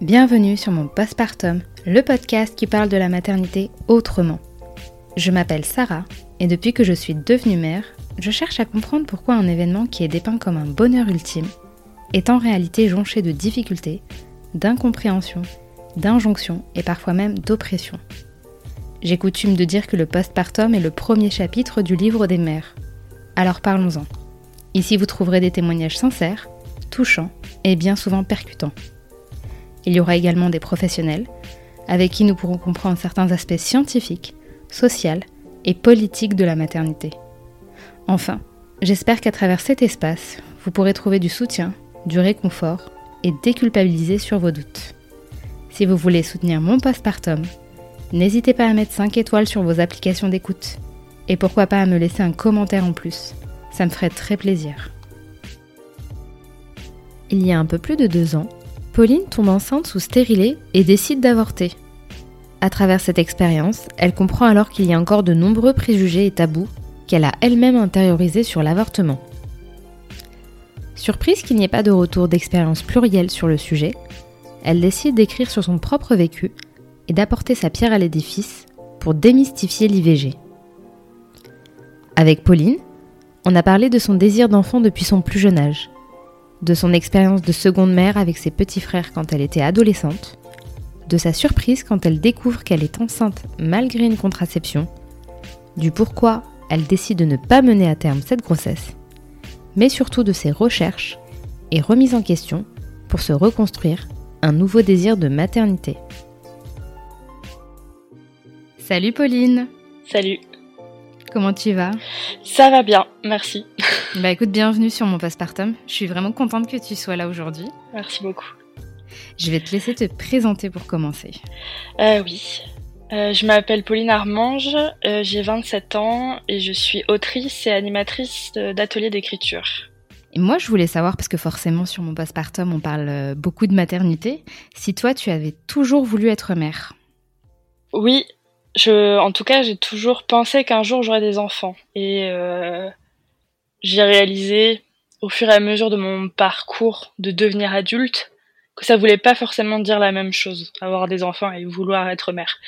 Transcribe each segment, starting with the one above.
Bienvenue sur mon postpartum, le podcast qui parle de la maternité autrement. Je m'appelle Sarah et depuis que je suis devenue mère, je cherche à comprendre pourquoi un événement qui est dépeint comme un bonheur ultime est en réalité jonché de difficultés, d'incompréhension, d'injonctions et parfois même d'oppression. J'ai coutume de dire que le postpartum est le premier chapitre du livre des mères. Alors parlons-en. Ici vous trouverez des témoignages sincères, touchants et bien souvent percutants. Il y aura également des professionnels, avec qui nous pourrons comprendre certains aspects scientifiques, sociaux et politiques de la maternité. Enfin, j'espère qu'à travers cet espace, vous pourrez trouver du soutien, du réconfort et déculpabiliser sur vos doutes. Si vous voulez soutenir mon postpartum, n'hésitez pas à mettre 5 étoiles sur vos applications d'écoute. Et pourquoi pas à me laisser un commentaire en plus. Ça me ferait très plaisir. Il y a un peu plus de deux ans, Pauline tombe enceinte sous stérilet et décide d'avorter. À travers cette expérience, elle comprend alors qu'il y a encore de nombreux préjugés et tabous qu'elle a elle-même intériorisés sur l'avortement. Surprise qu'il n'y ait pas de retour d'expérience plurielle sur le sujet, elle décide d'écrire sur son propre vécu et d'apporter sa pierre à l'édifice pour démystifier l'IVG. Avec Pauline, on a parlé de son désir d'enfant depuis son plus jeune âge, de son expérience de seconde mère avec ses petits frères quand elle était adolescente, de sa surprise quand elle découvre qu'elle est enceinte malgré une contraception, du pourquoi elle décide de ne pas mener à terme cette grossesse, mais surtout de ses recherches et remises en question pour se reconstruire un nouveau désir de maternité. Salut Pauline Salut Comment tu vas? Ça va bien, merci. Bah écoute, bienvenue sur mon postpartum. Je suis vraiment contente que tu sois là aujourd'hui. Merci beaucoup. Je vais te laisser te présenter pour commencer. Euh, oui. Euh, je m'appelle Pauline Armange, euh, j'ai 27 ans et je suis autrice et animatrice d'ateliers d'écriture. Et moi, je voulais savoir, parce que forcément sur mon postpartum, on parle euh, beaucoup de maternité, si toi, tu avais toujours voulu être mère? Oui, en tout cas, j'ai toujours pensé qu'un jour j'aurais des enfants. Et euh, j'ai réalisé au fur et à mesure de mon parcours de devenir adulte que ça voulait pas forcément dire la même chose, avoir des enfants et vouloir être mère.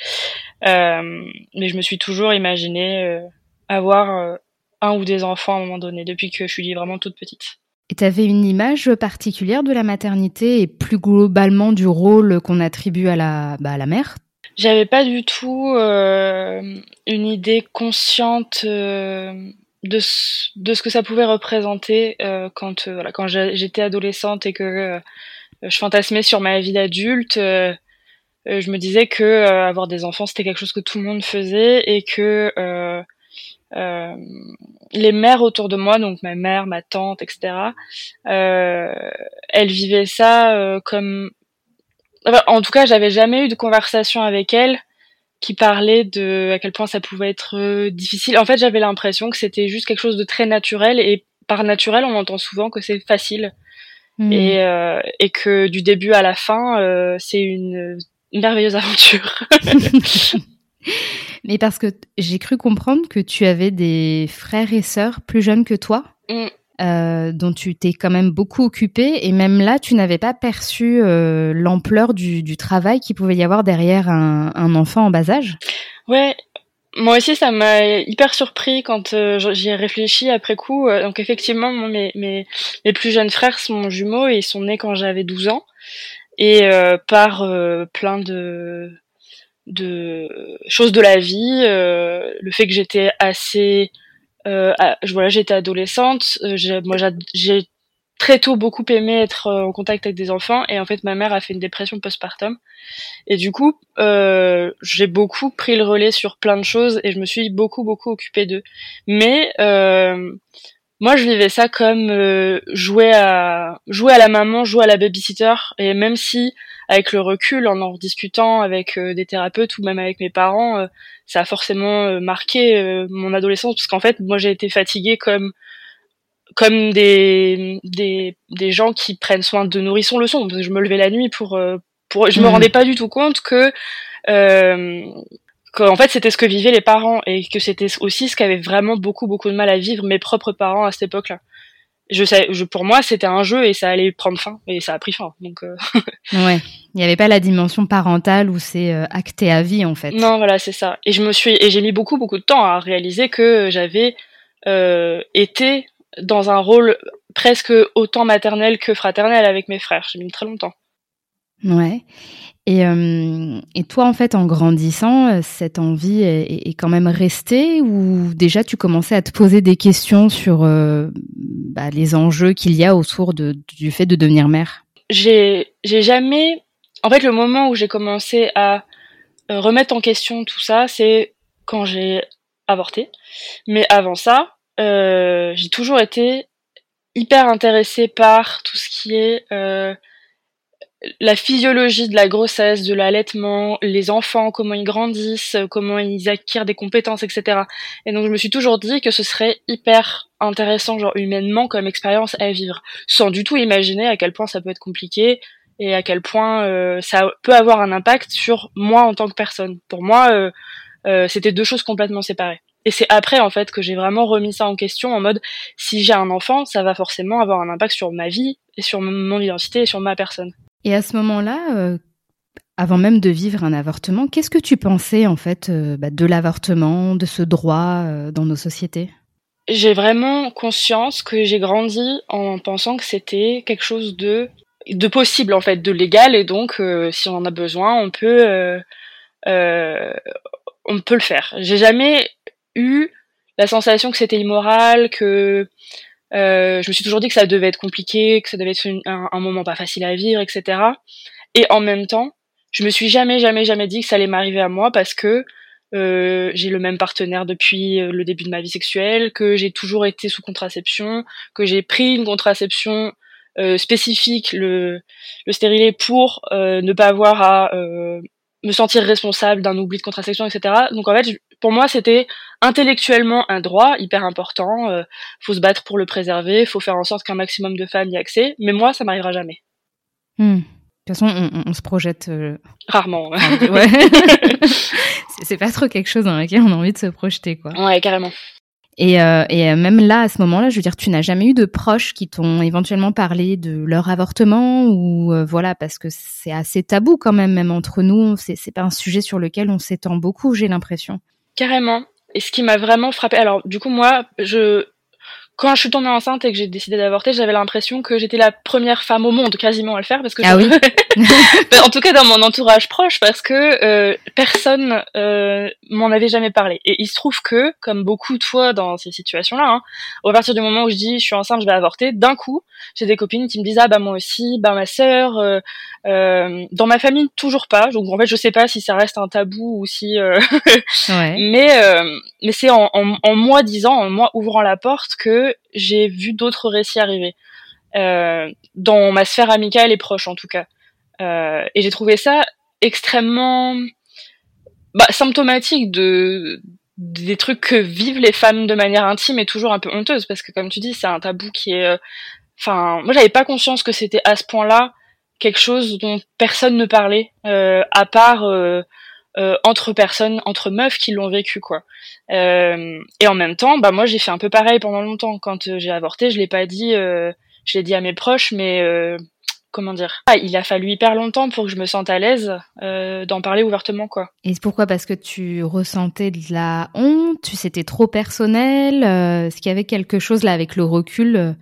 Euh, mais je me suis toujours imaginé euh, avoir un ou des enfants à un moment donné, depuis que je suis vraiment toute petite. Et tu avais une image particulière de la maternité et plus globalement du rôle qu'on attribue à la, bah, à la mère? J'avais pas du tout euh, une idée consciente euh, de, ce, de ce que ça pouvait représenter euh, quand, euh, voilà, quand j'étais adolescente et que je fantasmais sur ma vie d'adulte. Je me disais que avoir des enfants c'était quelque chose que tout le monde faisait et que les mères autour de moi, donc ma mère, ma tante, etc., elles vivaient ça comme... Enfin, en tout cas, j'avais jamais eu de conversation avec elles qui parlait de à quel point ça pouvait être euh, difficile. En fait, j'avais l'impression que c'était juste quelque chose de très naturel et par naturel, on entend souvent que c'est facile Hmm. et, euh, et que du début à la fin, euh, c'est une, une merveilleuse aventure. Mais parce que j'ai cru comprendre que tu avais des frères et sœurs plus jeunes que toi, Mm. Euh, dont tu t'es quand même beaucoup occupée, et même là, tu n'avais pas perçu euh, l'ampleur du, travail qu'il pouvait y avoir derrière un, enfant en bas âge? Ouais, moi aussi ça m'a hyper surpris quand euh, j'y ai réfléchi après coup. Donc effectivement, mes, mes, mes plus jeunes frères sont jumeaux et ils sont nés quand j'avais 12 ans. Et par plein de, de choses de la vie, le fait que j'étais assez... Euh, je- voilà, j'étais adolescente, euh, moi j'a- j'ai très tôt beaucoup aimé être euh, en contact avec des enfants et en fait ma mère a fait une dépression postpartum. Et du coup euh, j'ai beaucoup pris le relais sur plein de choses et je me suis beaucoup beaucoup occupée d'eux. Mais euh, moi je vivais ça comme euh, jouer à jouer à la maman jouer à la babysitter et même si avec le recul en en discutant avec des thérapeutes ou même avec mes parents ça a forcément euh, marqué euh, mon adolescence parce qu'en fait moi j'ai été fatiguée comme comme des, des, des gens qui prennent soin de nourrissons le sont. Parce que je me levais la nuit pour, euh, pour, je me Mhm. rendais pas du tout compte que, euh, qu'en fait c'était ce que vivaient les parents et que c'était aussi ce qu'avaient vraiment beaucoup beaucoup de mal à vivre mes propres parents à cette époque-là. Je sais, je, pour moi, c'était un jeu et ça allait prendre fin et ça a pris fin. Donc, euh... ouais, il n'y avait pas la dimension parentale où c'est euh, acté à vie en fait. Non, voilà, c'est ça. Et je me suis, et j'ai mis beaucoup beaucoup de temps à réaliser que j'avais euh, été dans un rôle presque autant maternel que fraternel avec mes frères. J'ai mis très longtemps. Ouais. Et, euh, et, toi, en fait, en grandissant, euh, cette envie est, est, quand même restée ou déjà tu commençais à te poser des questions sur euh, bah, les enjeux qu'il y a autour de, du fait de devenir mère? J'ai jamais... En fait, le moment où j'ai commencé à remettre en question tout ça, c'est quand j'ai avorté. Mais avant ça, j'ai toujours été hyper intéressée par tout ce qui est la physiologie de la grossesse, de l'allaitement, les enfants, comment ils grandissent, comment ils acquièrent des compétences, etc. Et donc je me suis toujours dit que ce serait hyper intéressant, genre humainement, comme expérience à vivre, sans du tout imaginer à quel point ça peut être compliqué et à quel point euh, ça peut avoir un impact sur moi en tant que personne. Pour moi, euh, euh, c'était deux choses complètement séparées. Et c'est après en fait que j'ai vraiment remis ça en question en mode si j'ai un enfant, ça va forcément avoir un impact sur ma vie et sur mon identité et sur ma personne. Et à ce moment-là, euh, avant même de vivre un avortement, qu'est-ce que tu pensais en fait euh, bah, de l'avortement, de ce droit euh, dans nos sociétés? J'ai vraiment conscience que j'ai grandi en pensant que c'était quelque chose de de possible en fait, de légal et donc si on en a besoin, on peut on peut le faire. J'ai jamais eu la sensation que c'était immoral, que je me suis toujours dit que ça devait être compliqué, que ça devait être un, un, moment pas facile à vivre, etc. Et en même temps, je me suis jamais, jamais, jamais dit que ça allait m'arriver à moi parce que euh, j'ai le même partenaire depuis euh, le début de ma vie sexuelle, que j'ai toujours été sous contraception, que j'ai pris une contraception euh, spécifique, le, le stérilet, pour euh, ne pas avoir à euh, me sentir responsable d'un oubli de contraception, etc. Donc en fait, pour moi, c'était intellectuellement un droit hyper important. Euh, faut se battre pour le préserver, faut faire en sorte qu'un maximum de femmes y aient accès. Mais moi, ça m'arrivera jamais. Hmm. De toute façon, on, on se projette euh... rarement. Ouais. c'est pas trop quelque chose dans lequel on a envie de se projeter, quoi. Ouais, carrément. Et, euh, et même là, à ce moment-là, je veux dire, tu n'as jamais eu de proches qui t'ont éventuellement parlé de leur avortement ou euh, voilà, parce que c'est assez tabou quand même, même entre nous. C'est pas un sujet sur lequel on s'étend beaucoup, j'ai l'impression. Carrément. Et ce qui m'a vraiment frappé, alors du coup moi, je quand je suis tombée enceinte et que j'ai décidé d'avorter, j'avais l'impression que j'étais la première femme au monde quasiment à le faire parce que ah oui. en tout cas dans mon entourage proche parce que euh, personne euh, m'en avait jamais parlé. Et il se trouve que comme beaucoup de fois dans ces situations-là, hein, à partir du moment où je dis je suis enceinte, je vais avorter, d'un coup j'ai des copines qui me disent ah bah moi aussi, bah ma sœur, euh, euh dans ma famille toujours pas, donc en fait je sais pas si ça reste un tabou ou si, euh, ouais. mais euh, mais c'est en, en, en moi disant, en moi ouvrant la porte que j'ai vu d'autres récits arriver euh, dans ma sphère amicale et proche en tout cas. Euh, et j'ai trouvé ça extrêmement bah, symptomatique de des trucs que vivent les femmes de manière intime et toujours un peu honteuse parce que comme tu dis c'est un tabou qui est euh, enfin moi j'avais pas conscience que c'était à ce point-là quelque chose dont personne ne parlait euh, à part euh, euh, entre personnes, entre meufs qui l'ont vécu quoi. Euh, et en même temps, bah moi j'ai fait un peu pareil pendant longtemps. Quand euh, j'ai avorté, je l'ai pas dit, euh, je l'ai dit à mes proches, mais euh, comment dire? Ah, Il a fallu hyper longtemps pour que je me sente à l'aise d'en parler ouvertement quoi. Et pourquoi? Parce que tu ressentais de la honte, tu c'était trop personnel. Est-ce qu'il y avait quelque chose là avec le recul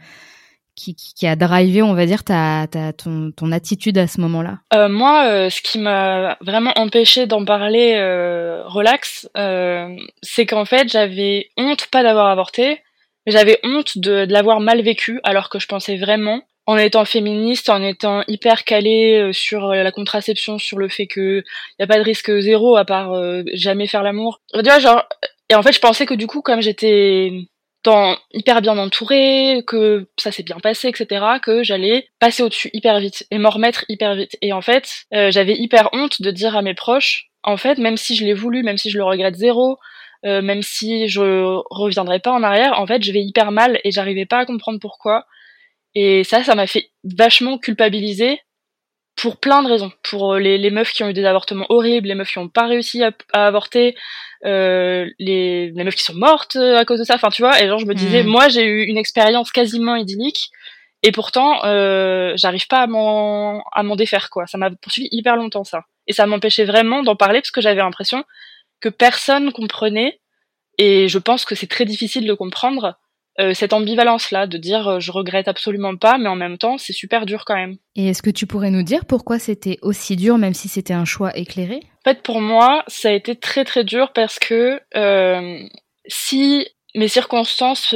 qui, a drivé, on va dire, ta, ton, attitude à ce moment-là? Euh, Moi, euh, ce qui m'a vraiment empêché d'en parler euh, relax, c'est qu'en fait, j'avais honte, pas d'avoir avorté, mais j'avais honte de, l'avoir mal vécu, alors que je pensais vraiment, en étant féministe, en étant hyper calée sur la contraception, sur le fait que y a pas de risque zéro à part jamais faire l'amour. Et en fait, je pensais que du coup, comme j'étais dans, hyper bien entourée, que ça s'est bien passé, etc., que j'allais passer au-dessus hyper vite et m'en remettre hyper vite. Et en fait, euh, j'avais hyper honte de dire à mes proches, en fait, même si je l'ai voulu, même si je le regrette zéro, euh, même si je reviendrai pas en arrière, en fait, je vais hyper mal et j'arrivais pas à comprendre pourquoi. Et ça, ça m'a fait vachement culpabiliser pour plein de raisons. Pour les, les, meufs qui ont eu des avortements horribles, les meufs qui n'ont pas réussi à, à avorter, euh, les, les, meufs qui sont mortes à cause de ça. Enfin, tu vois. Et genre, je me disais, mmh. moi, j'ai eu une expérience quasiment idyllique. Et pourtant, euh, j'arrive pas à m'en à m'en défaire quoi. Ça m'a poursuivi hyper longtemps ça. Et ça m'empêchait vraiment d'en parler parce que j'avais l'impression que personne comprenait. Et je pense que c'est très difficile de comprendre euh, cette ambivalence-là, de dire euh, je regrette absolument pas, mais en même temps c'est super dur quand même. Et est-ce que tu pourrais nous dire pourquoi c'était aussi dur, même si c'était un choix éclairé? En fait, pour moi, ça a été très très dur parce que euh, si mes circonstances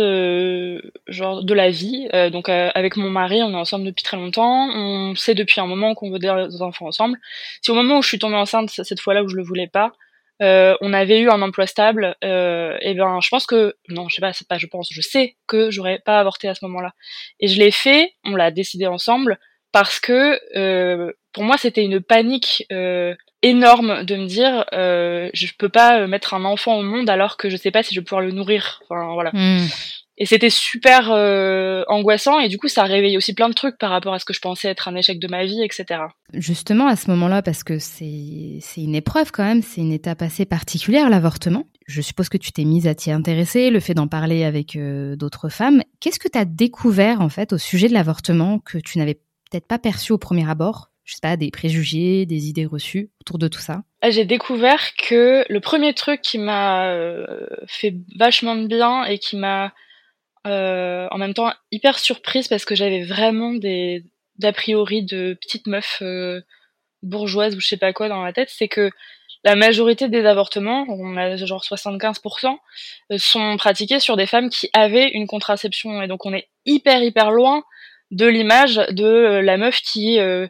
genre de la vie donc avec mon mari on est ensemble depuis très longtemps on sait depuis un moment qu'on veut des enfants ensemble si au moment où je suis tombée enceinte cette fois-là où je le voulais pas on avait eu un emploi stable et ben je pense que non je sais pas c'est pas je pense je sais que j'aurais pas avorté à ce moment-là. Et je l'ai fait on l'a décidé ensemble parce que pour moi c'était une panique énorme de me dire euh, je peux pas euh, mettre un enfant au monde alors que je sais pas si je vais pouvoir le nourrir. Enfin voilà. Hmm. Et c'était super euh, angoissant et du coup ça réveille aussi plein de trucs par rapport à ce que je pensais être un échec de ma vie etc justement à ce moment-là parce que c'est c'est une épreuve quand même c'est une étape assez particulière l'avortement. Je suppose que tu t'es mise à t'y intéresser le fait d'en parler avec euh, d'autres femmes. Qu'est-ce que tu as découvert en fait au sujet de l'avortement que tu n'avais peut-être pas perçu au premier abord? Je sais pas, des préjugés, des idées reçues autour de tout ça? Ah, J'ai découvert que le premier truc qui m'a euh, fait vachement de bien et qui m'a euh, en même temps hyper surprise parce que j'avais vraiment des d'a priori de petites meufs euh, bourgeoises ou je sais pas quoi dans la tête, c'est que la majorité des avortements, on a genre 75%, sont pratiqués sur des femmes qui avaient une contraception. Et donc on est hyper hyper loin de l'image de la meuf qui euh,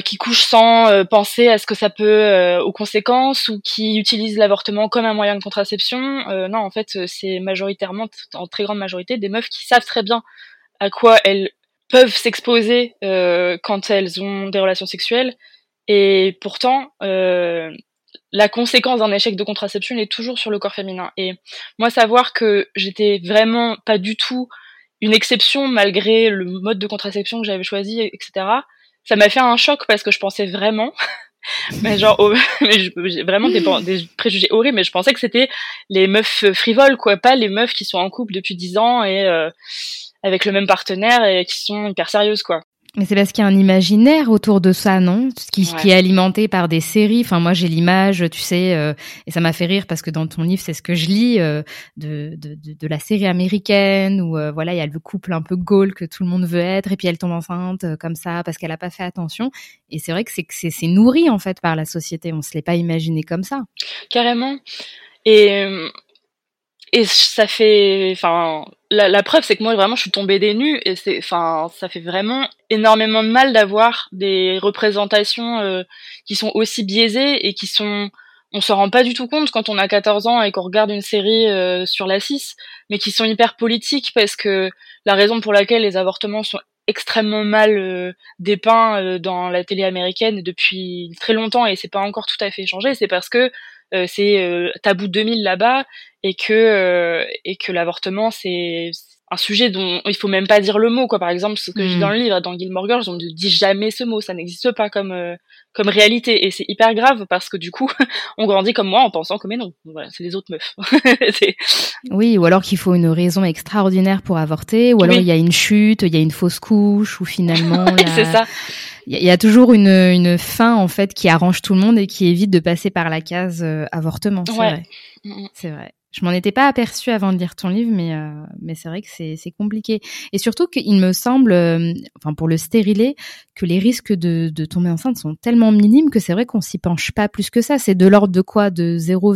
qui couche sans euh, penser à ce que ça peut euh, aux conséquences ou qui utilise l'avortement comme un moyen de contraception. non, en fait, c'est majoritairement, en très grande majorité, des meufs qui savent très bien à quoi elles peuvent s'exposer quand elles ont des relations sexuelles. Et pourtant, la conséquence d'un échec de contraception est toujours sur le corps féminin. Et moi, savoir que j'étais vraiment pas du tout une exception malgré le mode de contraception que j'avais choisi, etc ça m'a fait un choc parce que je pensais vraiment mais genre vraiment des, préjugés horribles mais je pensais que c'était les meufs frivoles quoi pas les meufs qui sont en couple depuis dix ans et euh, avec le même partenaire et qui sont hyper sérieuses quoi mais c'est parce qu'il y a un imaginaire autour de ça, non? Qui, qui, est alimenté par des séries. Enfin, moi, j'ai l'image, tu sais, euh, et ça m'a fait rire parce que dans ton livre, c'est ce que je lis euh, de, de, de, la série américaine où euh, voilà, il y a le couple un peu gaulle que tout le monde veut être, et puis elle tombe enceinte comme ça parce qu'elle a pas fait attention. Et c'est vrai que c'est c'est nourri en fait par la société. On se l'est pas imaginé comme ça. Carrément. Et et ça fait, enfin, la, la preuve c'est que moi vraiment je suis tombée des nues et c'est, enfin, ça fait vraiment énormément de mal d'avoir des représentations euh, qui sont aussi biaisées et qui sont, on se rend pas du tout compte quand on a 14 ans et qu'on regarde une série euh, sur la 6, mais qui sont hyper politiques parce que la raison pour laquelle les avortements sont extrêmement mal euh, dépeints dans la télé américaine depuis très longtemps et c'est pas encore tout à fait changé, c'est parce que euh, c'est euh, tabou 2000 là-bas et que euh, et que l'avortement c'est un sujet dont il faut même pas dire le mot quoi. Par exemple ce que je dis dans le livre dans Gilmore Girls on ne dit jamais ce mot ça n'existe pas comme comme réalité. Et c'est hyper grave parce que du coup on grandit comme moi en pensant que mais non voilà c'est les autres meufs. Oui ou alors qu'il faut une raison extraordinaire pour avorter ou alors il y a une chute il y a une fausse couche ou finalement c'est ça. Il y, a toujours une, une fin en fait qui arrange tout le monde et qui évite de passer par la case euh, avortement. C'est vrai. C'est vrai. Je m'en étais pas aperçue avant de lire ton livre, mais euh, mais c'est vrai que c'est compliqué. Et surtout qu'il me semble, euh, enfin pour le stérilet, que les risques de de tomber enceinte sont tellement minimes que c'est vrai qu'on s'y penche pas plus que ça. C'est de l'ordre de quoi? De 0,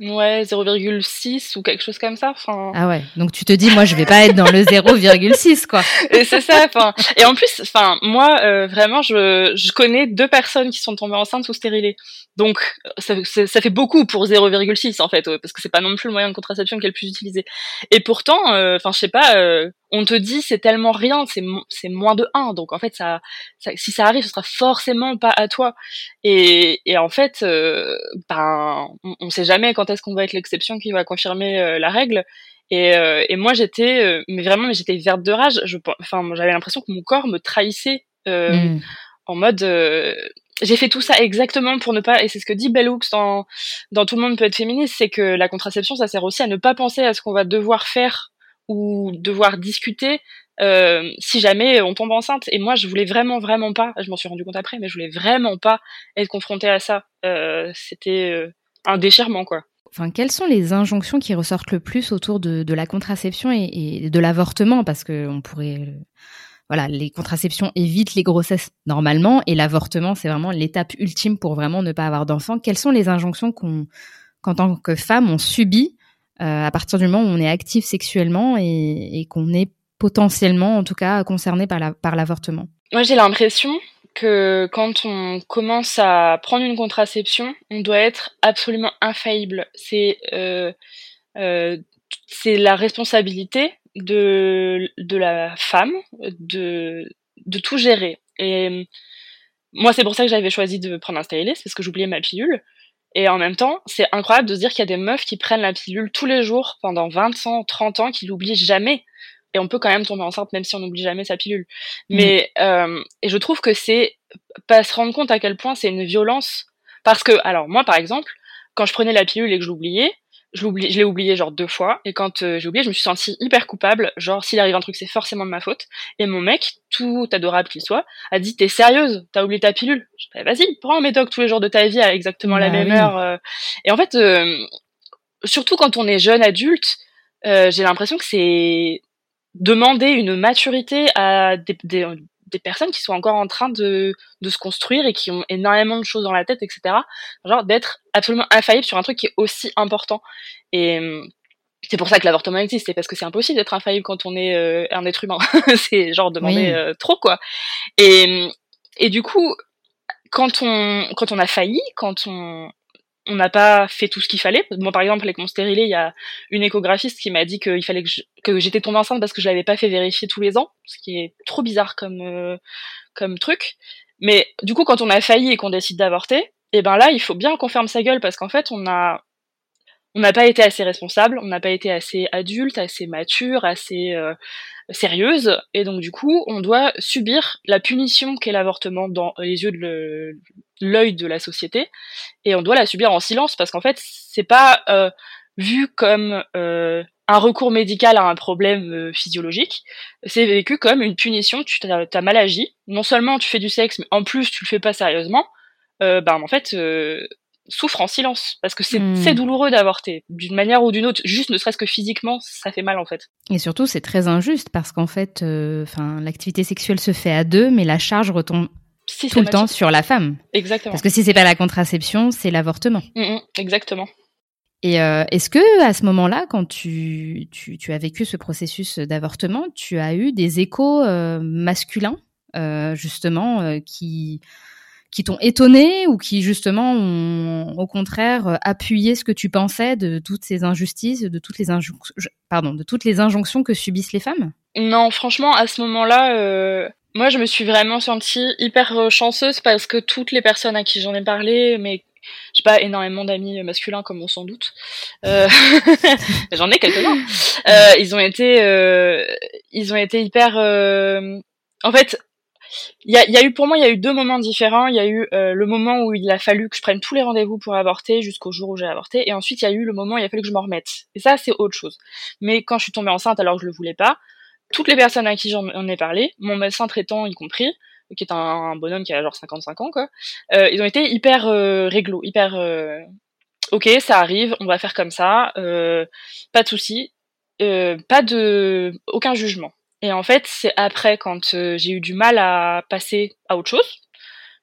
Ouais, 0,6 ou quelque chose comme ça. Enfin... Ah ouais. Donc tu te dis, moi, je vais pas être dans le 0,6 quoi. Et c'est ça. Enfin, et en plus, enfin, moi, euh, vraiment, je, je connais deux personnes qui sont tombées enceintes sous stérilé. Donc ça, ça fait beaucoup pour 0,6 en fait, parce que c'est pas non plus le moyen de contraception le plus utilisé. Et pourtant, euh, enfin, je sais pas. Euh, on te dit c'est tellement rien, c'est c'est moins de 1. Donc en fait ça, ça, si ça arrive, ce sera forcément pas à toi. Et, et en fait, euh, ben on, on, sait jamais quand est-ce qu'on va être l'exception qui va confirmer euh, la règle. Et, euh, et moi j'étais, mais vraiment, mais j'étais verte de rage. Je, enfin, j'avais l'impression que mon corps me trahissait mm. en mode j'ai fait tout ça exactement pour ne pas et c'est ce que dit Bell Hooks dans dans tout le monde peut être féministe c'est que la contraception ça sert aussi à ne pas penser à ce qu'on va devoir faire ou devoir discuter euh, si jamais on tombe enceinte. Et moi, je voulais vraiment, vraiment pas, je m'en suis rendu compte après, mais je voulais vraiment pas être confrontée à ça. Euh, C'était euh, un déchirement, quoi. Enfin, quelles sont les injonctions qui ressortent le plus autour de, de la contraception et, et de l'avortement? Parce que on pourrait, voilà, les contraceptions évitent les grossesses normalement, et l'avortement, c'est vraiment l'étape ultime pour vraiment ne pas avoir d'enfant. Quelles sont les injonctions qu'on, qu'en tant que femme, on subit euh, à partir du moment où on est actif sexuellement et, qu'on est potentiellement, en tout cas, concerné par la, par l'avortement Moi, j'ai l'impression que quand on commence à prendre une contraception, on doit être absolument infaillible. C'est euh, euh, c'est la responsabilité de, de la femme de, de tout gérer. Et moi, c'est pour ça que j'avais choisi de prendre un stylist, parce que j'oubliais ma pilule. Et en même temps, c'est incroyable de se dire qu'il y a des meufs qui prennent la pilule tous les jours pendant 20 ans, 30 ans, qui l'oublient jamais. Et on peut quand même tomber enceinte même si on n'oublie jamais sa pilule. Mm. Mais euh, et je trouve que c'est pas se rendre compte à quel point c'est une violence. Parce que, alors moi par exemple, quand je prenais la pilule et que je l'oubliais, je l'oublie, je l'ai oublié genre deux fois. Et quand euh, j'ai oublié, je me suis sentie hyper coupable. Genre s'il arrive un truc, c'est forcément de ma faute. Et mon mec, tout adorable qu'il soit, a dit t'es sérieuse, t'as oublié ta pilule? Je vas-y, prends un médoc tous les jours de ta vie à exactement la bah même heure. Euh. Et en fait, surtout quand on est jeune adulte, j'ai l'impression que c'est demander une maturité à des, des, des, personnes qui sont encore en train de, de, se construire et qui ont énormément de choses dans la tête, etc. Genre d'être absolument infaillible sur un truc qui est aussi important. Et c'est pour ça que l'avortement existe, c'est parce que c'est impossible d'être infaillible quand on est euh, un être humain. c'est genre demander euh, trop quoi. Et, et du coup, quand on quand on a failli, quand on on n'a pas fait tout ce qu'il fallait. Moi, par exemple, avec mon stérilet, il y a une échographiste qui m'a dit qu'il fallait que, j'étais tombée enceinte parce que je l'avais pas fait vérifier tous les ans, ce qui est trop bizarre comme euh, comme truc. Mais du coup, quand on a failli et qu'on décide d'avorter, et eh ben là, il faut bien qu'on ferme sa gueule parce qu'en fait, on a on n'a pas été assez responsable, on n'a pas été assez adulte, assez mature, assez euh, sérieuse, et donc du coup, on doit subir la punition qu'est l'avortement dans les yeux de l'œil de la société, et on doit la subir en silence parce qu'en fait, c'est pas euh, vu comme euh, un recours médical à un problème euh, physiologique, c'est vécu comme une punition. Tu as, mal agi, non seulement tu fais du sexe, mais en plus tu le fais pas sérieusement. ben en fait, souffre en silence parce que c'est hmm. douloureux d'avorter d'une manière ou d'une autre juste ne serait-ce que physiquement ça fait mal en fait. Et surtout c'est très injuste parce qu'en fait euh, enfin l'activité sexuelle se fait à deux mais la charge retombe tout le temps sur la femme. Exactement. Parce que si c'est pas la contraception c'est l'avortement. Mm, mm, exactement. Et euh, est-ce que à ce moment-là, quand tu, tu, tu, as vécu ce processus d'avortement, tu as eu des échos euh, masculins, justement, qui qui t'ont étonné ou qui justement ont au contraire appuyé ce que tu pensais de toutes ces injustices, de toutes les injonctions, pardon, de toutes les injonctions que subissent les femmes? Non, franchement, à ce moment-là, euh, moi, je me suis vraiment sentie hyper euh, chanceuse parce que toutes les personnes à qui j'en ai parlé, mais j'ai pas énormément d'amis masculins comme on s'en doute. Euh... J'en ai quelques-uns. Euh, ils ont été, euh, ils ont été hyper. Euh, en fait, il y a, y a, eu pour moi il y a eu deux moments différents. Il y a eu euh, le moment où il a fallu que je prenne tous les rendez-vous pour avorter jusqu'au jour où j'ai avorté. Et ensuite il y a eu le moment où il a fallu que je m'en remette. Et ça c'est autre chose. Mais quand je suis tombée enceinte alors que je le voulais pas toutes les personnes à qui j'en ai parlé mon médecin traitant y compris qui est un, bonhomme qui a genre 55 ans quoi euh, ils ont été hyper euh, réglo hyper euh, ok ça arrive on va faire comme ça euh, pas de souci pas de aucun jugement et en fait, c'est après, quand euh, j'ai eu du mal à passer à autre chose,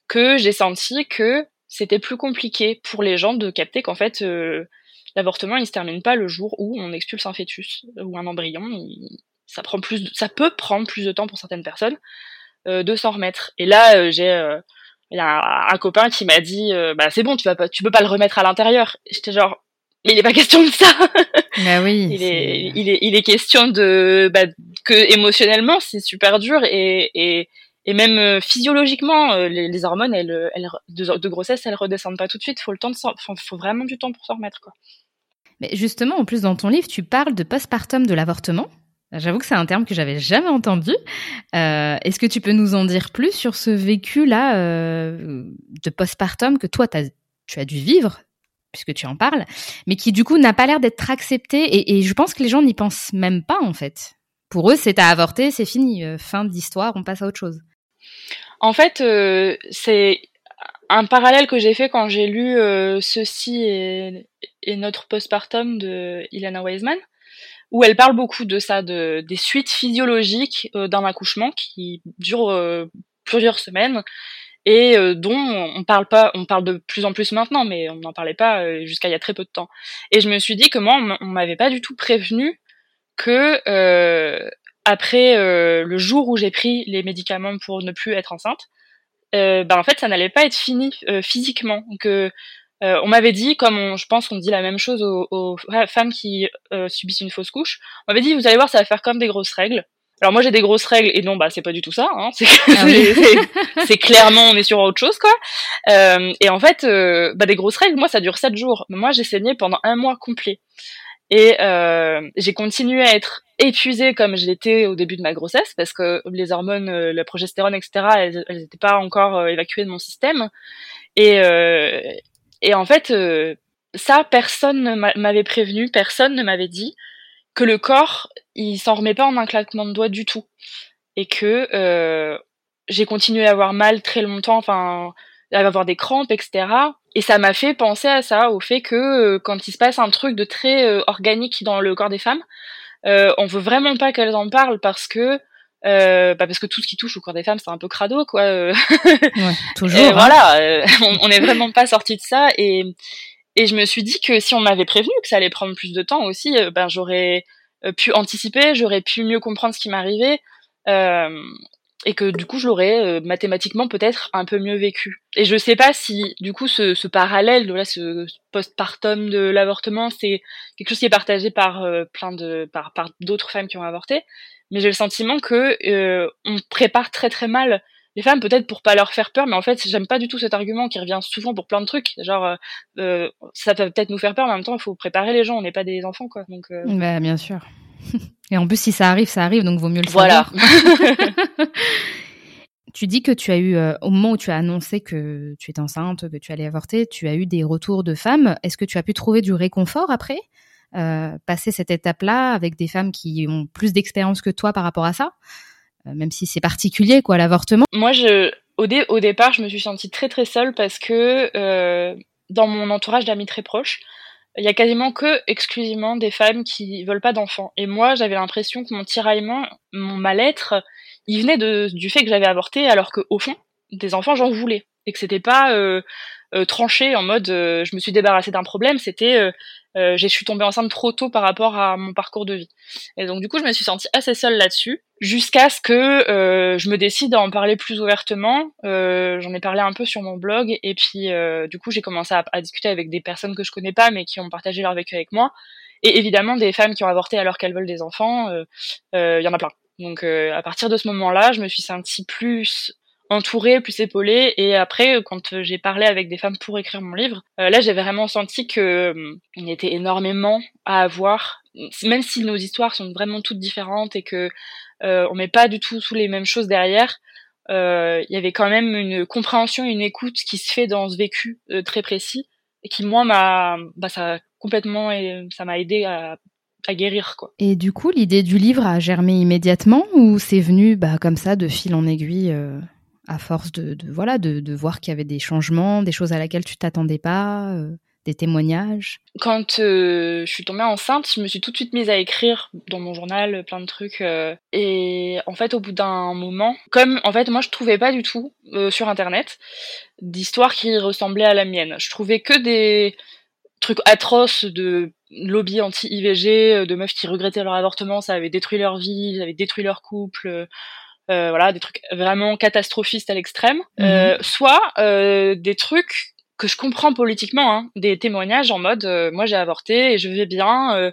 que j'ai senti que c'était plus compliqué pour les gens de capter qu'en fait, euh, l'avortement, il se termine pas le jour où on expulse un fœtus ou un embryon. ça prend plus, ça peut prendre plus de temps pour certaines personnes euh, de s'en remettre. Et là, j'ai un, copain qui m'a dit bah c'est bon tu vas pas tu peux pas le remettre à l'intérieur j'étais genre mais il n'est pas question de ça. Bah oui. il est, il est, il est question de bah, que émotionnellement c'est super dur et, et et même euh, physiologiquement euh, les, les, hormones elles, elles de, de, grossesse elles redescendent pas tout de suite. Faut le temps de faut vraiment du temps pour s'en remettre quoi. Mais justement en plus dans ton livre tu parles de postpartum de l'avortement. J'avoue que c'est un terme que j'avais jamais entendu. Euh, Est-ce que tu peux nous en dire plus sur ce vécu-là euh, de postpartum que toi, as, tu as dû vivre, puisque tu en parles, mais qui du coup n'a pas l'air d'être accepté et, je pense que les gens n'y pensent même pas en fait. Pour eux, c'est à avorter, c'est fini, euh, fin d'histoire, on passe à autre chose. En fait, euh, c'est un parallèle que j'ai fait quand j'ai lu euh, Ceci et, notre postpartum de Ilana Weisman, où elle parle beaucoup de ça, de, des suites physiologiques d'un accouchement qui dure plusieurs semaines et euh, dont on parle pas, on parle de plus en plus maintenant, mais on n'en parlait pas jusqu'à il y a très peu de temps. Et je me suis dit que moi, on m'avait pas du tout prévenu que après le jour où j'ai pris les médicaments pour ne plus être enceinte, euh, ben en fait ça n'allait pas être fini euh, physiquement. Que euh, on m'avait dit, comme on, je pense qu'on dit la même chose aux, aux femmes qui subissent une fausse couche, on m'avait dit vous allez voir ça va faire comme des grosses règles. Alors moi j'ai des grosses règles et non bah c'est pas du tout ça. Hein. C'est ah oui. clairement on est sur autre chose quoi. Euh, et en fait euh, bah des grosses règles moi ça dure sept jours. Moi j'ai saigné pendant un mois complet. Et euh, j'ai continué à être épuisée comme je l'étais au début de ma grossesse parce que les hormones, la progestérone, etc., elles n'étaient pas encore évacuées de mon système. Et, euh, et en fait, ça, personne ne m'avait prévenu, personne ne m'avait dit que le corps, il s'en remet pas en un claquement de doigts du tout. Et que euh, j'ai continué à avoir mal très longtemps, enfin, à avoir des crampes, etc. Et ça m'a fait penser à ça, au fait que quand il se passe un truc de très organique dans le corps des femmes, euh, on veut vraiment pas qu'elles en parlent parce que euh, bah parce que tout ce qui touche au corps des femmes c'est un peu crado quoi euh. ouais, toujours et hein. voilà euh, on, on est vraiment pas sorti de ça et et je me suis dit que si on m'avait prévenu que ça allait prendre plus de temps aussi ben j'aurais pu anticiper j'aurais pu mieux comprendre ce qui m'arrivait et que du coup je l'aurais euh, mathématiquement peut-être un peu mieux vécu. Et je sais pas si du coup ce, ce parallèle là ce postpartum de l'avortement c'est quelque chose qui est partagé par euh, plein de par par d'autres femmes qui ont avorté, mais j'ai le sentiment que euh, on prépare très très mal les femmes peut-être pour pas leur faire peur, mais en fait j'aime pas du tout cet argument qui revient souvent pour plein de trucs. Genre euh, ça peut peut-être nous faire peur, mais en même temps il faut préparer les gens, on n'est pas des enfants quoi. Donc bah, bien sûr. Et en plus, si ça arrive, ça arrive, donc vaut mieux le savoir. Voilà. tu dis que tu as eu, euh, au moment où tu as annoncé que tu es enceinte, que tu allais avorter, tu as eu des retours de femmes. Est-ce que tu as pu trouver du réconfort après euh, passer cette étape-là avec des femmes qui ont plus d'expérience que toi par rapport à ça? euh, Même si c'est particulier, quoi, l'avortement. Moi, je, au, dé au départ, je me suis sentie très très seule parce que euh, dans mon entourage d'amis très proches, il y a quasiment que exclusivement des femmes qui veulent pas d'enfants. Et moi, j'avais l'impression que mon tiraillement, mon mal-être, il venait du fait que j'avais avorté, alors que au fond, des enfants, j'en voulais, et que c'était pas euh, euh, tranché en mode euh, je me suis débarrassée d'un problème, c'était euh, euh, je suis tombée enceinte trop tôt par rapport à mon parcours de vie. Et donc du coup, je me suis sentie assez seule là-dessus, jusqu'à ce que euh, je me décide à en parler plus ouvertement. Euh, J'en ai parlé un peu sur mon blog, et puis du coup, j'ai commencé à, à, discuter avec des personnes que je connais pas, mais qui ont partagé leur vécu avec moi. Et évidemment, des femmes qui ont avorté alors qu'elles veulent des enfants, il y en a plein. Donc à partir de ce moment-là, je me suis sentie plus entourée, plus épaulée. Et après, quand j'ai parlé avec des femmes pour écrire mon livre, euh, là, j'ai vraiment senti que euh, il y était énormément à avoir, même si nos histoires sont vraiment toutes différentes et que euh, on met pas du tout tous les mêmes choses derrière. Euh, il y avait quand même une compréhension, une écoute qui se fait dans ce vécu euh, très précis et qui moi m'a, bah ça complètement, ça m'a aidé à à guérir quoi. Et du coup, l'idée du livre a germé immédiatement ou c'est venu bah, comme ça de fil en aiguille euh? À force de, voilà de, voir qu'il y avait des changements, des choses à laquelle tu t'attendais pas, euh, des témoignages? Quand euh, je suis tombée enceinte, je me suis tout de suite mise à écrire dans mon journal plein de trucs euh, et en fait au bout d'un moment, comme en fait moi je trouvais pas du tout euh, sur internet d'histoires qui ressemblaient à la mienne. Je trouvais que des trucs atroces de lobby anti-IVG, de meufs qui regrettaient leur avortement, ça avait détruit leur vie, ça avait détruit leur couple euh, voilà, des trucs vraiment catastrophistes à l'extrême, mhm. euh, soit euh, des trucs que je comprends politiquement, hein, des témoignages en mode euh, moi j'ai avorté et je vais bien, euh,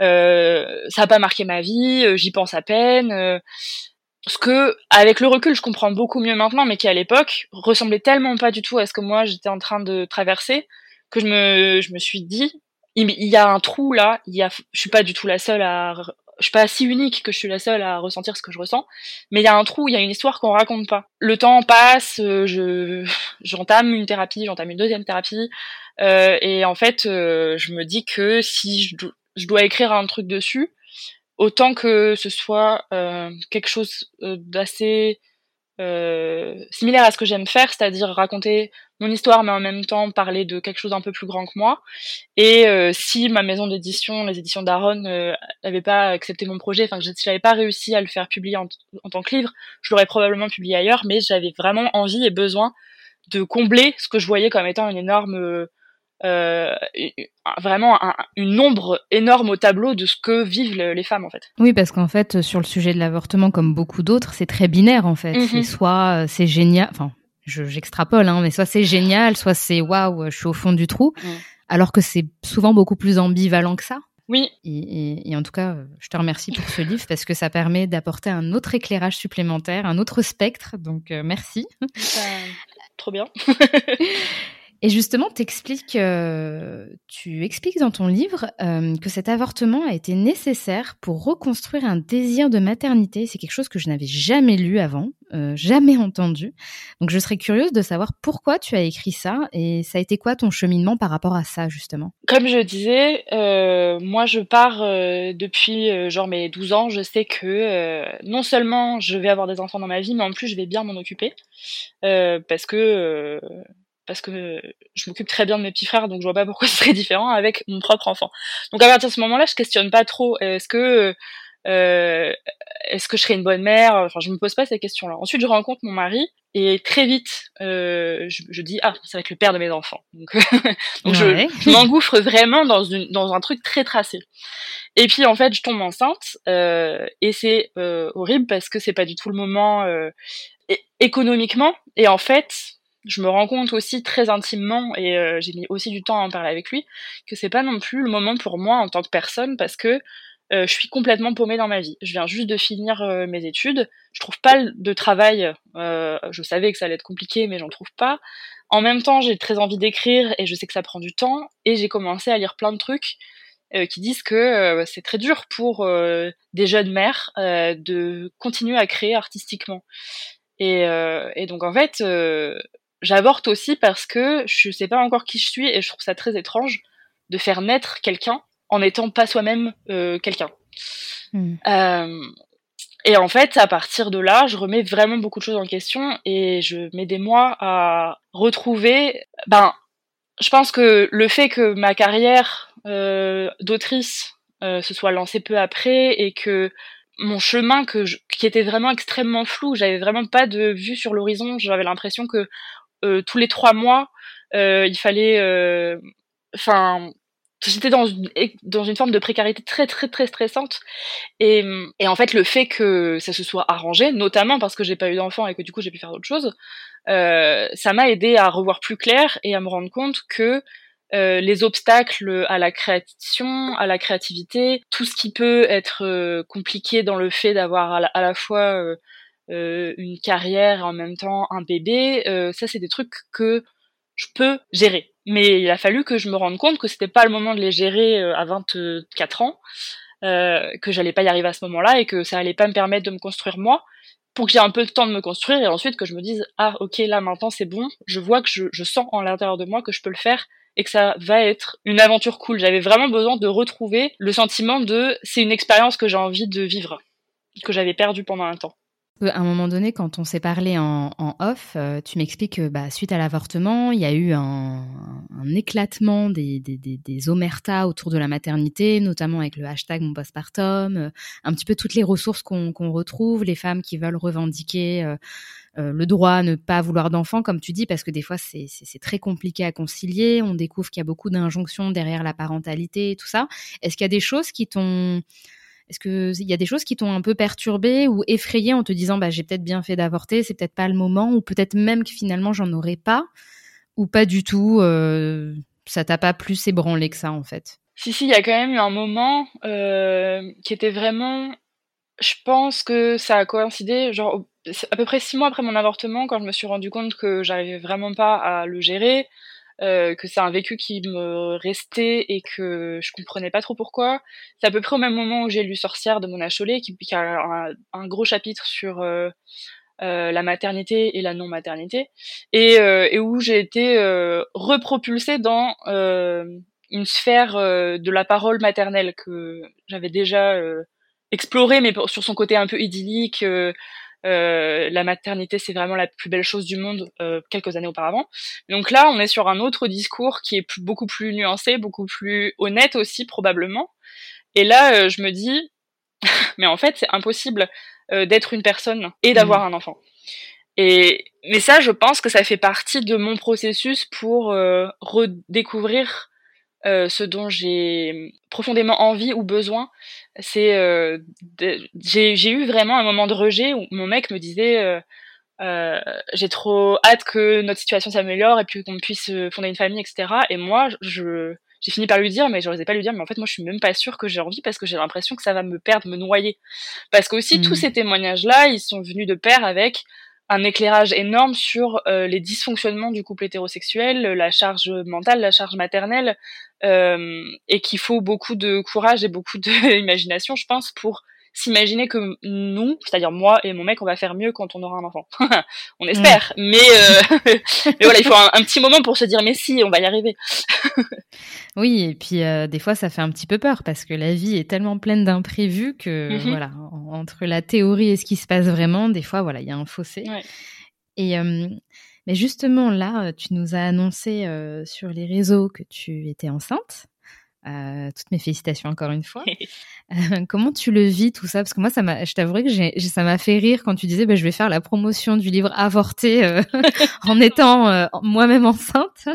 euh, ça a pas marqué ma vie, j'y pense à peine. ce que, avec le recul, je comprends beaucoup mieux maintenant, mais qui à l'époque ressemblait tellement pas du tout à ce que moi j'étais en train de traverser que je me, je me suis dit, il, il y a un trou là, il y a, je suis pas du tout la seule à je suis pas si unique que je suis la seule à ressentir ce que je ressens, mais il y a un trou, il y a une histoire qu'on raconte pas. Le temps passe, euh, je j'entame une thérapie, j'entame une deuxième thérapie, euh, et en fait, euh, je me dis que si je, je, dois écrire un truc dessus, autant que ce soit euh, quelque chose d'assez similaire à ce que j'aime faire, c'est-à-dire raconter mon histoire, mais en même temps parler de quelque chose d'un peu plus grand que moi. Et euh, si ma maison d'édition, les éditions d'Aaron, euh, n'avaient pas accepté mon projet, enfin, si j'avais pas réussi à le faire publier en, tant que livre, je l'aurais probablement publié ailleurs, mais j'avais vraiment envie et besoin de combler ce que je voyais comme étant une énorme euh, vraiment une ombre énorme au tableau de ce que vivent les femmes en fait. Oui, parce qu'en fait, sur le sujet de l'avortement, comme beaucoup d'autres, c'est très binaire en fait. Mm-hmm. C'est soit c'est génial, enfin j'extrapole, hein, mais soit c'est génial, soit c'est waouh, je suis au fond du trou, mm. alors que c'est souvent beaucoup plus ambivalent que ça. Oui. Et, en tout cas, je te remercie pour ce livre parce que ça permet d'apporter un autre éclairage supplémentaire, un autre spectre. Donc, euh, merci. trop bien. Et justement, euh, tu expliques dans ton livre euh, que cet avortement a été nécessaire pour reconstruire un désir de maternité. C'est quelque chose que je n'avais jamais lu avant, euh, jamais entendu. Donc, je serais curieuse de savoir pourquoi tu as écrit ça et ça a été quoi ton cheminement par rapport à ça, justement? Comme je disais, moi, je pars depuis genre mes 12 ans. Je sais que non seulement je vais avoir des enfants dans ma vie, mais en plus, je vais bien m'en occuper parce que parce que je m'occupe très bien de mes petits frères, donc je vois pas pourquoi ce serait différent avec mon propre enfant. Donc à partir de ce moment-là, je questionne pas trop. Est-ce que euh, est-ce que je serais une bonne mère? Enfin, je me pose pas ces questions-là. Ensuite, je rencontre mon mari et très vite, euh, je, je, dis ah, ça va être le père de mes enfants. Donc, donc je, je m'engouffre vraiment dans une dans un truc très tracé. Et puis en fait, je tombe enceinte euh, et c'est euh, horrible parce que c'est pas du tout le moment euh, économiquement. Et en fait, je me rends compte aussi très intimement, et euh, j'ai mis aussi du temps à en parler avec lui, que c'est pas non plus le moment pour moi en tant que personne parce que euh, je suis complètement paumée dans ma vie. Je viens juste de finir euh, mes études, je trouve pas de travail, je savais que ça allait être compliqué, mais j'en trouve pas. En même temps, j'ai très envie d'écrire et je sais que ça prend du temps, et j'ai commencé à lire plein de trucs qui disent que c'est très dur pour des jeunes mères de continuer à créer artistiquement. Et, et donc en fait, j'avorte aussi parce que je sais pas encore qui je suis et je trouve ça très étrange de faire naître quelqu'un en n'étant pas soi-même euh, quelqu'un. Hmm. Euh, et en fait, à partir de là, je remets vraiment beaucoup de choses en question et je mets des mois à retrouver. Ben, je pense que le fait que ma carrière euh, d'autrice euh, se soit lancée peu après et que mon chemin que qui était vraiment extrêmement flou, j'avais vraiment pas de vue sur l'horizon, j'avais l'impression que tous les trois mois, euh, il fallait, euh, enfin, j'étais dans une, dans une forme de précarité très très très stressante. Et, et en fait le fait que ça se soit arrangé notamment parce que j'ai pas eu d'enfant et que du coup j'ai pu faire d'autres choses euh, ça m'a aidé à revoir plus clair et à me rendre compte que euh, les obstacles à la création, à la créativité, tout ce qui peut être compliqué dans le fait d'avoir à, à, la fois euh, une carrière en même temps un bébé, euh, ça c'est des trucs que je peux gérer. Mais il a fallu que je me rende compte que c'était pas le moment de les gérer euh, à 24 ans, euh, que j'allais pas y arriver à ce moment-là et que ça allait pas me permettre de me construire moi pour que j'ai un peu de temps de me construire et ensuite que je me dise ah ok là maintenant c'est bon, je vois que je, je sens en l'intérieur de moi que je peux le faire et que ça va être une aventure cool. J'avais vraiment besoin de retrouver le sentiment de c'est une expérience que j'ai envie de vivre, que j'avais perdu pendant un temps. À un moment donné, quand on s'est parlé en, off, euh, tu m'expliques que bah, suite à l'avortement, il y a eu un, éclatement des, des, omertas autour de la maternité, notamment avec le hashtag mon postpartum, euh, un petit peu toutes les ressources qu'on retrouve, les femmes qui veulent revendiquer euh, le droit à ne pas vouloir d'enfants, comme tu dis, parce que des fois c'est très compliqué à concilier. On découvre qu'il y a beaucoup d'injonctions derrière la parentalité, et tout ça. Est-ce qu'il y a des choses qui t'ont est-ce qu'il y a des choses qui t'ont un peu perturbé ou effrayé en te disant bah j'ai peut-être bien fait d'avorter, c'est peut-être pas le moment, ou peut-être même que finalement j'en aurais pas, ou pas du tout, euh, ça t'a pas plus ébranlé que ça en fait? Si si, il y a quand même eu un moment euh, qui était vraiment, je pense que ça a coïncidé, genre à peu près six mois après mon avortement, quand je me suis rendu compte que j'arrivais vraiment pas à le gérer, euh, que c'est un vécu qui me restait et que je comprenais pas trop pourquoi. C'est à peu près au même moment où j'ai lu Sorcière de Mona Chollet, qui, qui a un, gros chapitre sur euh, euh, la maternité et la non-maternité, et, et, où j'ai été repropulsée dans une sphère de la parole maternelle que j'avais déjà explorée, mais sur son côté un peu idyllique. Euh, la maternité, c'est vraiment la plus belle chose du monde euh, quelques années auparavant. Donc là, on est sur un autre discours qui est beaucoup plus nuancé, beaucoup plus honnête aussi probablement. Et là, euh, je me dis, mais en fait, c'est impossible d'être une personne et d'avoir mmh. un enfant. Et mais ça, je pense que ça fait partie de mon processus pour redécouvrir euh, ce dont j'ai profondément envie ou besoin, c'est euh, j'ai eu vraiment un moment de rejet où mon mec me disait euh, euh j'ai trop hâte que notre situation s'améliore et puis qu'on puisse fonder une famille, etc. Et moi, je j'ai fini par lui dire, mais je n'osais pas lui dire, mais en fait, moi, je suis même pas sûre que j'ai envie parce que j'ai l'impression que ça va me perdre, me noyer. Parce qu'aussi, tous mmh. ces témoignages-là, ils sont venus de pair avec un éclairage énorme sur euh, les dysfonctionnements du couple hétérosexuel, la charge mentale, la charge maternelle, euh, et qu'il faut beaucoup de courage et beaucoup d'imagination, je pense, pour s'imaginer que nous, c'est-à-dire moi et mon mec, on va faire mieux quand on aura un enfant. on espère, mais, euh, mais voilà, il faut un, petit moment pour se dire mais si, on va y arriver. oui, et puis euh, des fois ça fait un petit peu peur parce que la vie est tellement pleine d'imprévus que mm-hmm. voilà, entre la théorie et ce qui se passe vraiment, des fois voilà, il y a un fossé. Et euh, mais justement là, tu nous as annoncé sur les réseaux que tu étais enceinte. Euh, toutes mes félicitations encore une fois. Euh, comment tu le vis tout ça? Parce que moi, ça m'a, je t'avouerai que ça m'a fait rire quand tu disais, bah, je vais faire la promotion du livre avorté euh, en étant moi-même enceinte.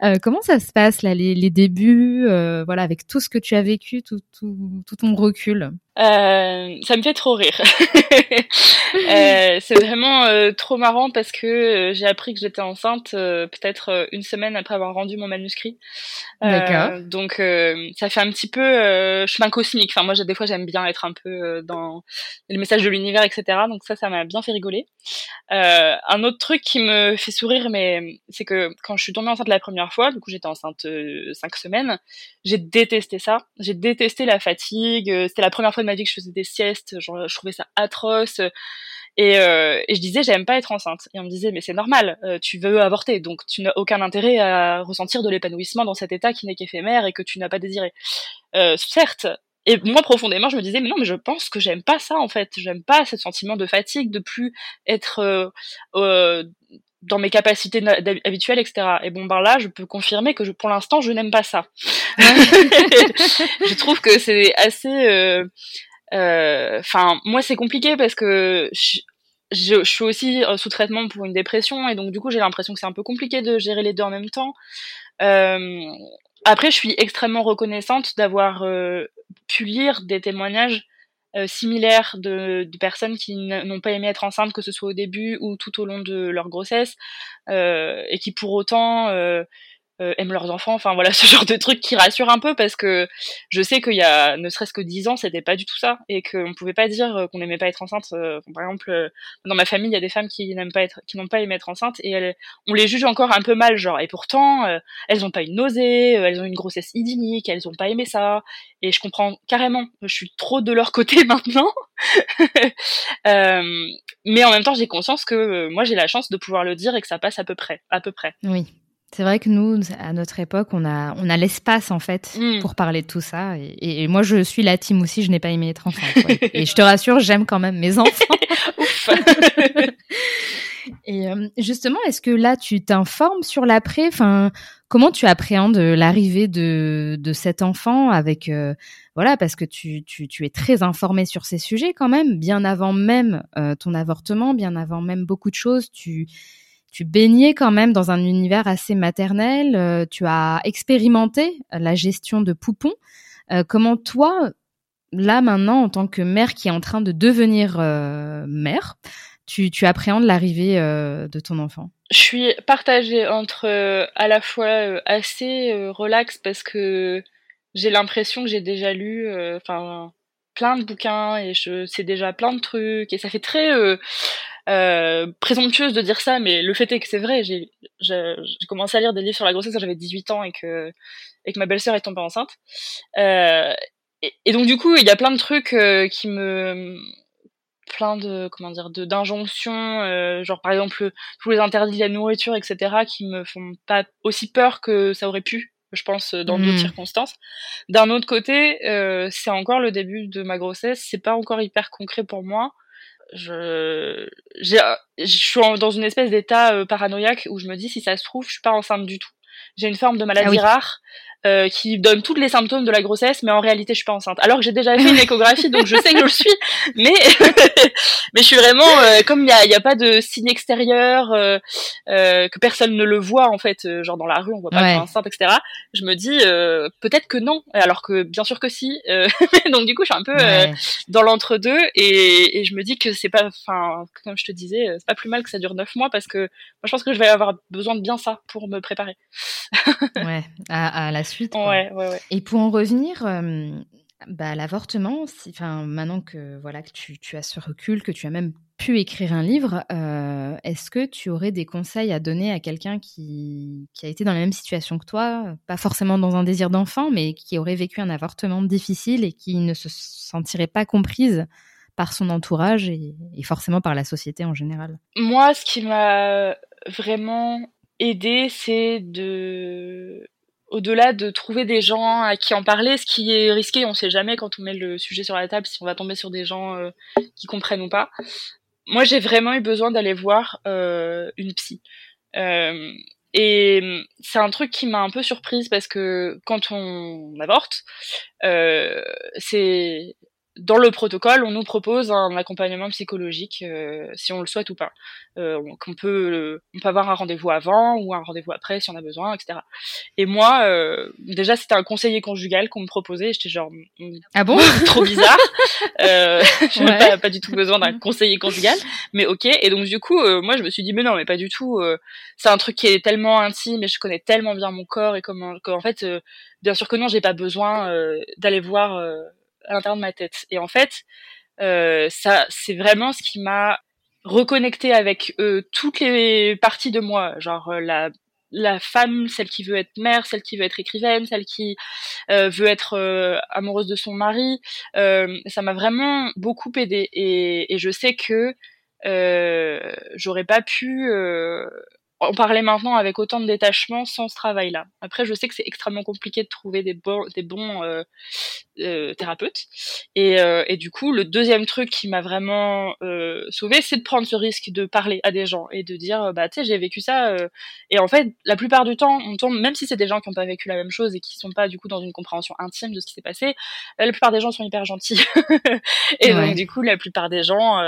comment ça se passe là, les, les débuts, voilà, avec tout ce que tu as vécu, tout, tout, tout ton recul? Euh, ça me fait trop rire. euh, c'est vraiment euh, trop marrant parce que j'ai appris que j'étais enceinte peut-être une semaine après avoir rendu mon manuscrit. D'accord. donc ça fait un petit peu chemin cosmique. Enfin moi des fois j'aime bien être un peu dans le message de l'univers etc. Donc ça ça m'a bien fait rigoler. un autre truc qui me fait sourire mais c'est que quand je suis tombée enceinte la première fois, du coup j'étais enceinte cinq semaines, j'ai détesté ça. J'ai détesté la fatigue. C'était la première fois m'a dit que je faisais des siestes, genre, je trouvais ça atroce. Et, euh, et je disais, j'aime pas être enceinte. Et on me disait, mais c'est normal, euh, tu veux avorter, donc tu n'as aucun intérêt à ressentir de l'épanouissement dans cet état qui n'est qu'éphémère et que tu n'as pas désiré. Euh, certes, et moi profondément, je me disais, mais non, mais je pense que j'aime pas ça en fait. J'aime pas ce sentiment de fatigue, de plus être dans mes capacités habituelles, etc. Et bon, ben là, je peux confirmer que je, pour l'instant, je n'aime pas ça. je trouve que c'est assez. Euh, euh, enfin, moi, c'est compliqué parce que je, je, suis aussi euh, sous traitement pour une dépression et donc du coup, j'ai l'impression que c'est un peu compliqué de gérer les deux en même temps. après, je suis extrêmement reconnaissante d'avoir pu lire des témoignages euh, similaires de, de, personnes qui n'ont pas aimé être enceintes, que ce soit au début ou tout au long de leur grossesse, euh, et qui pour autant euh, euh, aiment leurs enfants. Enfin voilà, ce genre de truc qui rassure un peu parce que je sais qu'il y a ne serait-ce que dix ans, c'était pas du tout ça et qu'on pouvait pas dire euh, qu'on n'aimait pas être enceinte. Euh, par exemple, dans ma famille, il y a des femmes qui n'aiment pas être, qui n'ont pas aimé être enceinte et elles, on les juge encore un peu mal, genre. Et pourtant, elles ont pas une nausée, elles ont une grossesse idyllique, elles ont pas aimé ça. Et je comprends carrément. Je suis trop de leur côté maintenant. mais en même temps, j'ai conscience que moi, j'ai la chance de pouvoir le dire et que ça passe à peu près, à peu près. Oui. C'est vrai que nous, à notre époque, on a, on a l'espace en fait mm. pour parler de tout ça. Et, moi, je suis la team aussi. Je n'ai pas aimé être enfant. et je te rassure, j'aime quand même mes enfants. et euh, justement, est-ce que là, tu t'informes sur l'après? Enfin, comment tu appréhendes l'arrivée de, de cet enfant avec euh, voilà parce que tu, tu, tu, es très informé sur ces sujets quand même, bien avant même euh, ton avortement, bien avant même beaucoup de choses. Tu tu baignais quand même dans un univers assez maternel, euh, tu as expérimenté la gestion de poupons. Euh, comment toi, là maintenant, en tant que mère qui est en train de devenir euh, mère, tu, tu appréhendes l'arrivée de ton enfant? Je suis partagée entre à la fois assez relax parce que j'ai l'impression que j'ai déjà lu, enfin plein de bouquins et je sais déjà plein de trucs et ça fait très euh, présomptueuse de dire ça, mais le fait est que c'est vrai. J'ai commencé à lire des livres sur la grossesse quand j'avais 18 ans et que, et que ma belle-sœur est tombée enceinte. Euh, et, et, donc du coup, il y a plein de trucs euh, qui me plein de comment dire de d'injonctions euh, genre par exemple tous les interdits de la nourriture etc qui me font pas aussi peur que ça aurait pu je pense dans d'autres mmh. circonstances d'un autre côté euh, c'est encore le début de ma grossesse c'est pas encore hyper concret pour moi je je suis dans une espèce d'état euh, paranoïaque où je me dis si ça se trouve je suis pas enceinte du tout. J'ai une forme de maladie ah rare euh, qui donne tous les symptômes de la grossesse, mais en réalité je suis pas enceinte. Alors que j'ai déjà fait une échographie, donc je sais que je le suis, mais mais je suis vraiment euh, comme il y a, y a pas de signe extérieur, euh, que personne ne le voit en fait, genre dans la rue on voit pas que je suis enceinte, etc. Je me dis peut-être que non, alors que bien sûr que si. donc du coup je suis un peu dans l'entre-deux et, et, je me dis que c'est pas, enfin comme je te disais, c'est pas plus mal que ça dure neuf mois parce que moi je pense que je vais avoir besoin de bien ça pour me préparer. ouais, à, à la suite. Ouais, ouais, ouais. Et pour en revenir euh, bah, à l'avortement, si, maintenant que, voilà, que tu, tu, as ce recul, que tu as même pu écrire un livre, euh, est-ce que tu aurais des conseils à donner à quelqu'un qui, qui, a été dans la même situation que toi, pas forcément dans un désir d'enfant, mais qui aurait vécu un avortement difficile et qui ne se sentirait pas comprise par son entourage et, et forcément par la société en général? Moi, ce qui m'a vraiment aidé, c'est de au-delà de trouver des gens à qui en parler, ce qui est risqué, on sait jamais quand on met le sujet sur la table si on va tomber sur des gens euh, qui comprennent ou pas. Moi, j'ai vraiment eu besoin d'aller voir euh, une psy. Euh, et c'est un truc qui m'a un peu surprise parce que quand on avorte, euh, c'est dans le protocole, on nous propose un accompagnement psychologique, euh, si on le souhaite ou pas. Euh, on, peut, on peut avoir un rendez-vous avant ou un rendez-vous après si on a besoin, etc. Et moi, euh, déjà, c'était un conseiller conjugal qu'on me proposait. J'étais genre, mm, ah bon? Trop bizarre. euh, je n'ai pas, pas, du tout besoin d'un conseiller conjugal, mais ok. Et donc du coup, euh, moi, je me suis dit, mais non, mais pas du tout. Euh, c'est un truc qui est tellement intime et je connais tellement bien mon corps et comment, qu'en fait, euh, bien sûr que non, j'ai pas besoin d'aller voir à l'intérieur de ma tête. Et en fait, euh, ça, c'est vraiment ce qui m'a reconnecté avec euh, toutes les parties de moi, genre euh, la la femme, celle qui veut être mère, celle qui veut être écrivaine, celle qui euh, veut être euh, amoureuse de son mari. Ça m'a vraiment beaucoup aidé et, et je sais que j'aurais pas pu en parler maintenant avec autant de détachement sans ce travail-là. Après, je sais que c'est extrêmement compliqué de trouver des bons, des bons euh, euh, thérapeutes. Et, euh, et, du coup, le deuxième truc qui m'a vraiment euh, sauvé, c'est de prendre ce risque de parler à des gens et de dire, bah tu sais, j'ai vécu ça. Euh. Et en fait, la plupart du temps, on tombe, même si c'est des gens qui n'ont pas vécu la même chose et qui sont pas du coup dans une compréhension intime de ce qui s'est passé, la plupart des gens sont hyper gentils. et donc du coup, la plupart des gens,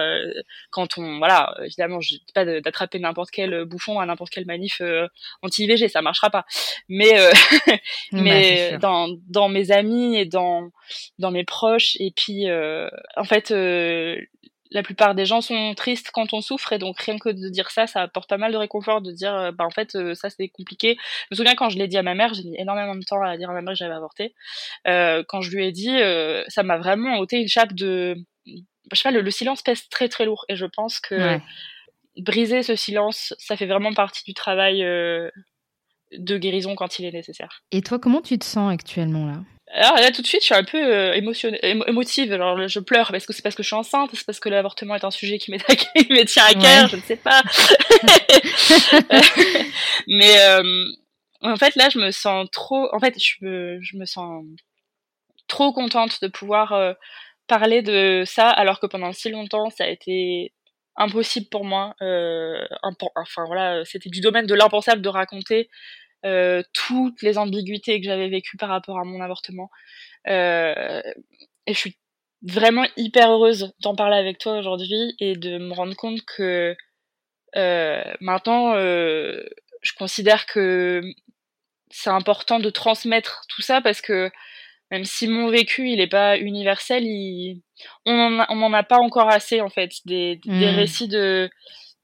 quand on, voilà, évidemment, je dis pas d'attraper n'importe quel bouffon à n'importe n'importe quelle manif euh, anti-IVG, ça marchera pas. Mais euh, mais dans dans mes amis et dans dans mes proches et puis euh, en fait la plupart des gens sont tristes quand on souffre et donc rien que de dire ça, ça apporte pas mal de réconfort de dire bah en fait ça c'est compliqué. Je me souviens quand je l'ai dit à ma mère, j'ai mis énormément de temps à dire à ma mère que j'avais avorté. Euh, quand je lui ai dit, ça m'a vraiment ôté une chape de, je sais pas, le, silence pèse très très lourd et je pense que briser ce silence, ça fait vraiment partie du travail euh, de guérison quand il est nécessaire. Et toi, comment tu te sens actuellement là? Alors là tout de suite je suis un peu euh, émotive, alors je pleure parce que c'est parce que je suis enceinte, c'est parce que l'avortement est un sujet qui, qui me tient à cœur, je ne sais pas. Mais euh, en fait là je me sens trop, en fait je me, je me sens trop contente de pouvoir euh, parler de ça alors que pendant si longtemps ça a été impossible pour moi. Euh, enfin voilà, c'était du domaine de l'impensable de raconter euh, toutes les ambiguïtés que j'avais vécues par rapport à mon avortement. Euh, et je suis vraiment hyper heureuse d'en parler avec toi aujourd'hui et de me rendre compte que euh, maintenant, euh, je considère que c'est important de transmettre tout ça parce que même si mon vécu il est pas universel, il... on en m'en a pas encore assez en fait des, des mmh. récits de,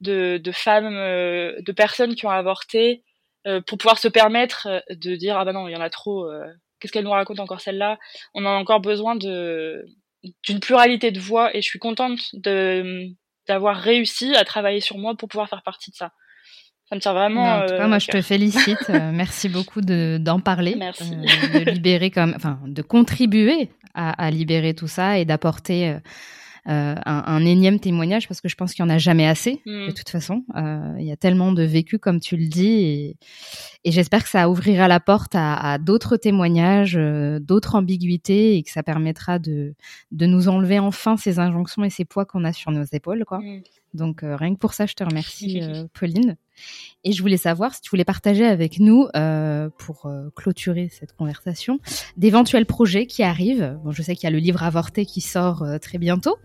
de, de femmes, euh, de personnes qui ont avorté euh, pour pouvoir se permettre euh, de dire ah bah non il y en a trop, euh, qu'est-ce qu'elle nous raconte encore celle-là On a encore besoin de d'une pluralité de voix et je suis contente de d'avoir réussi à travailler sur moi pour pouvoir faire partie de ça. Ça me tient vraiment. en tout cas, moi, je te félicite. merci beaucoup d'en parler, merci. de libérer comme, enfin, de contribuer à, à libérer tout ça et d'apporter euh, un, un, énième témoignage parce que je pense qu'il y en a jamais assez de mm. toute façon. Euh, il y a tellement de vécu comme tu le dis et, et j'espère que ça ouvrira la porte à, à d'autres témoignages, euh, d'autres ambiguïtés et que ça permettra de, de nous enlever enfin ces injonctions et ces poids qu'on a sur nos épaules. Quoi. Mm. Donc rien que pour ça, je te remercie, Pauline. Et je voulais savoir si tu voulais partager avec nous, euh, pour euh, clôturer cette conversation, d'éventuels projets qui arrivent. Bon, je sais qu'il y a le livre avorté qui sort euh, très bientôt.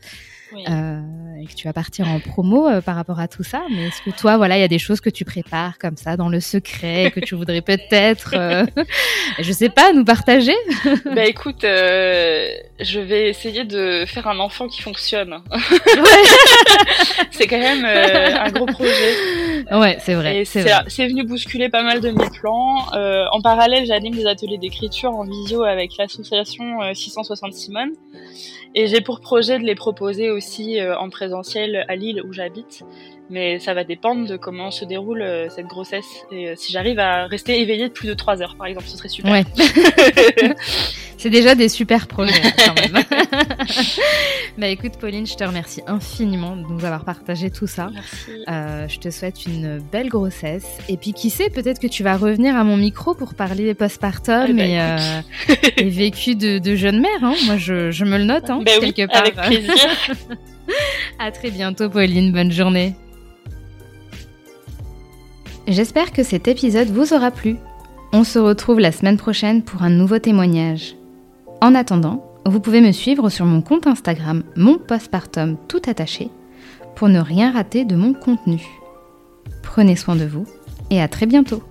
Euh, et que tu vas partir en promo euh, par rapport à tout ça. Mais est-ce que toi, voilà, il y a des choses que tu prépares comme ça dans le secret que tu voudrais peut-être, euh, je sais pas, nous partager? Bah écoute, je vais essayer de faire un enfant qui fonctionne. c'est quand même un gros projet. Ouais, c'est vrai. C'est venu bousculer pas mal de mes plans. en parallèle, j'anime des ateliers d'écriture en visio avec l'association 660 Simone. Et j'ai pour projet de les proposer aussi euh, en présentiel à Lille où j'habite. Mais ça va dépendre de comment se déroule euh, cette grossesse. Et euh, si j'arrive à rester éveillée de plus de 3 heures, par exemple, ce serait super. Ouais. C'est déjà des super projets quand même. bah écoute Pauline, je te remercie infiniment de nous avoir partagé tout ça. Euh, je te souhaite une belle grossesse et puis qui sait, peut-être que tu vas revenir à mon micro pour parler des postpartum eh ben, et, et, vécu de, de, jeune mère. Hein. Moi, je, je, me le note hein, bah quelque part. Avec plaisir. à très bientôt Pauline, bonne journée. J'espère que cet épisode vous aura plu. On se retrouve la semaine prochaine pour un nouveau témoignage. En attendant, vous pouvez me suivre sur mon compte Instagram, mon postpartum tout attaché, pour ne rien rater de mon contenu. Prenez soin de vous et à très bientôt